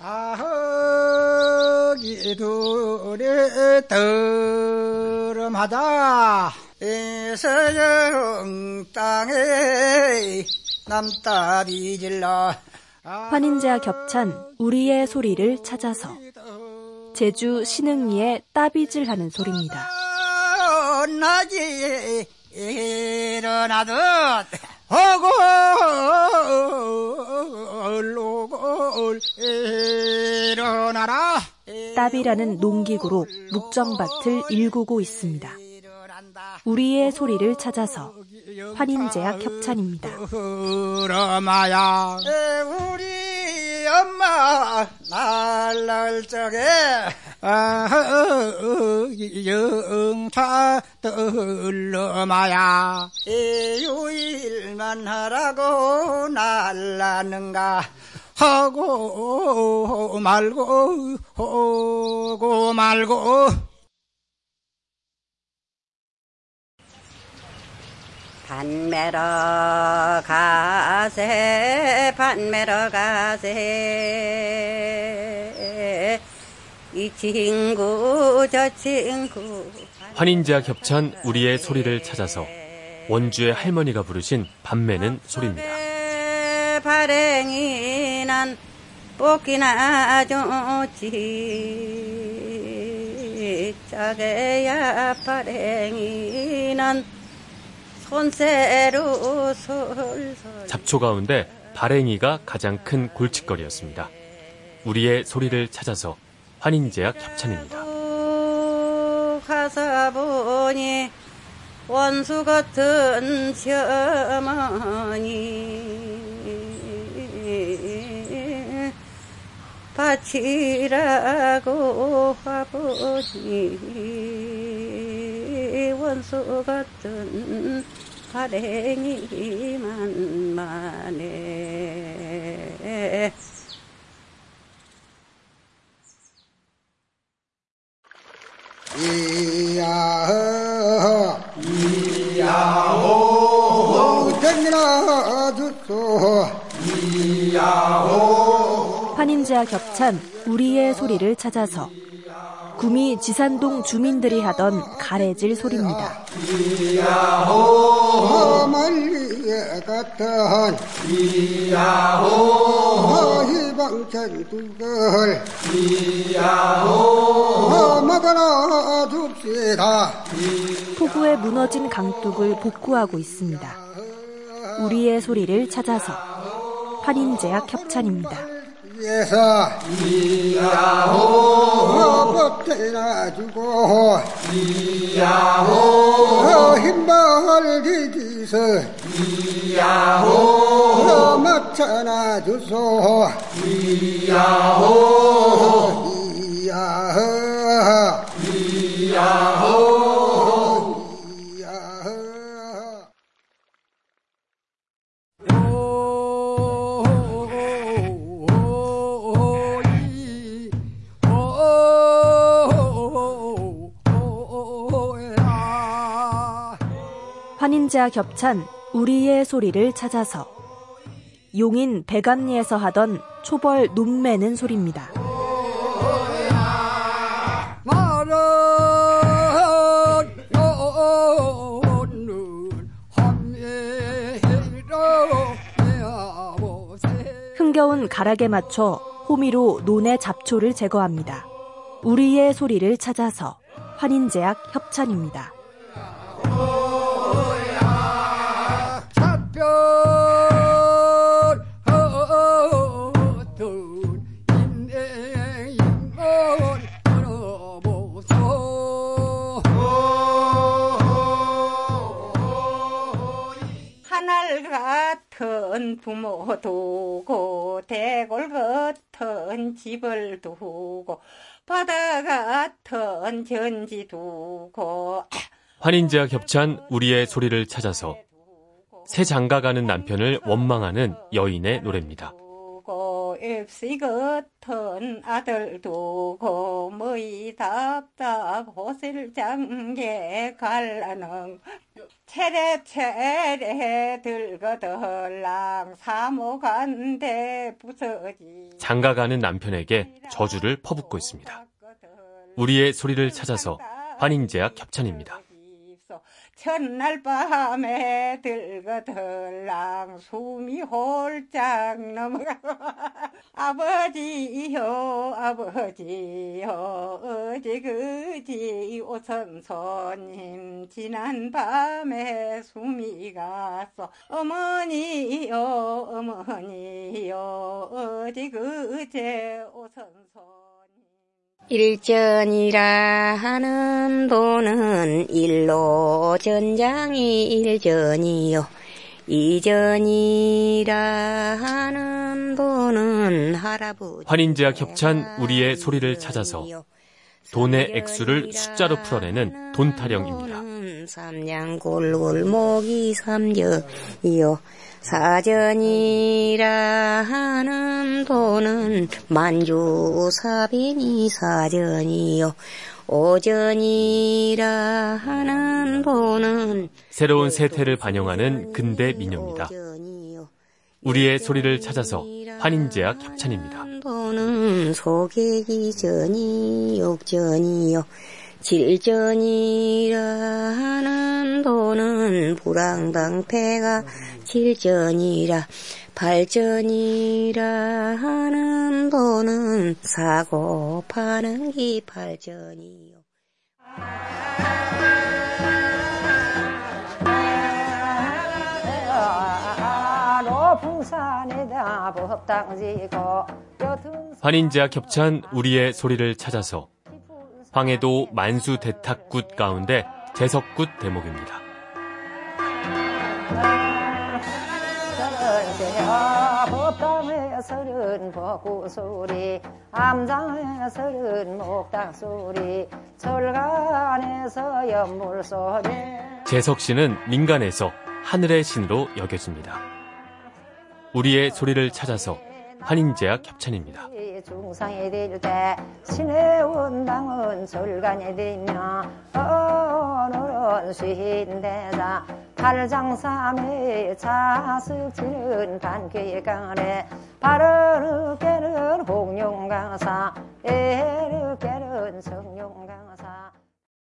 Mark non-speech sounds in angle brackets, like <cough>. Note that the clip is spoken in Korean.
아허기 둘에 더름하다 서영 땅에 남따비 질러 환인제와 겹찬 우리의 소리를 찾아서 제주 신흥리의 따비질 하는 소리입니다. 낮이 일어나듯 얼룩을 일어나라 따비라는 농기구로 묵정밭을 일구고 있습니다. 우리의 소리를 찾아서 환인제약 협찬입니다. 그러마야 우리 엄마 날날 적에 영차 떨러마야 유일만 하라고 날랐는가 하고 말고 하고 말고. 반매러 가세 반매러 가세. 이 친구 저 친구. 환인제와 겹찬 우리의 소리를 찾아서 원주의 할머니가 부르신 밤매는 소리입니다. 발행이 난 뽑기나 좋지 짜게야 발행이 난 손새로 솔솔 잡초 가운데 발행이가 가장 큰 골칫거리였습니다. 우리의 소리를 찾아서 환인제약 협찬입니다. 가서 보니 원수 같은 시어머니 밭이라고 화보니 원수 같은 발행이만 만해 이야허 이야호 댕기나 주소 환 인제와 겹찬 우리의 소리를 찾아서 구미 지산동 주민들이 하던 가래질 소리입니다. 폭우에 무너진 강둑을 복구하고 있습니다. 우리의 소리를 찾아서 환인제약 협찬입니다. 위에서 이야호. 법대나 주고 이야호. 힘방을 디디서 이야호. 맞춰나 주소. 이야호. 이야호. 이야호 환인제와 겹찬 우리의 소리를 찾아서 용인 백암리에서 하던 초벌 눈매는 소리입니다. 흥겨운 가락에 맞춰 호미로 논의 잡초를 제거합니다. 우리의 소리를 찾아서 환인제약 협찬입니다. 부모 두고 대골 같은 집을 두고 바다 같은 전지 두고 환인제와 겹찬 우리의 소리를 찾아서 새 장가 가는 남편을 원망하는 여인의 노래입니다. 앱시 같은 아들 두고 뭐이 답답 호실 장계 갈라는 체레 체레 들거들랑 사모간대 부서지 장가가는 남편에게 저주를 퍼붓고 있습니다. 우리의 소리를 찾아서 환인제약 협찬입니다. 첫날 밤에 들거들랑 숨이 홀짝 넘어가 <laughs> 아버지요 아버지요 어제 그지 오선 손님 지난 밤에 숨이 갔어. 어머니요 어머니요 어제 그제 오선 손님 일전이라 하는 도는 일로 전장이 일전이요. 이전이라 하는 도는 할아버지. 환인제약 협찬 우리의 소리를 찾아서 돈의 액수를 숫자로 풀어내는 돈 타령입니다. 삼양 골골 목이 삼전이요. 사전이라 하는 돈은 만주사변이 사전이요. 오전이라 하는 돈은 새로운 세태를 반영하는 근대 민요입니다. 우리의 소리를 찾아서 환인제약 협찬입니다. 소개기 전이 욕전이요. 질전이라 하는 돈은 불황당패가 질전이라 발전이라 하는 돈은 사고 파는 기 발전이요. 풍산에다 법당지고 환인제약 협찬 우리의 소리를 찾아서 황해도 만수 대탁굿 가운데 제석굿 대목입니다. 법당에서는 벚꽃 소리 암장에서는 목당 소리 철간에서 연물 소리 재석 씨는 민간에서 하늘의 신으로 여겨집니다. 우리의 소리를 찾아서 환인제약 협찬입니다. 중상이 될때 신의 원당은 절간이 되며 오늘은 쉰대자 팔장삼의 자석지는 반기간에 바르게는 공룡강사 에르게는 정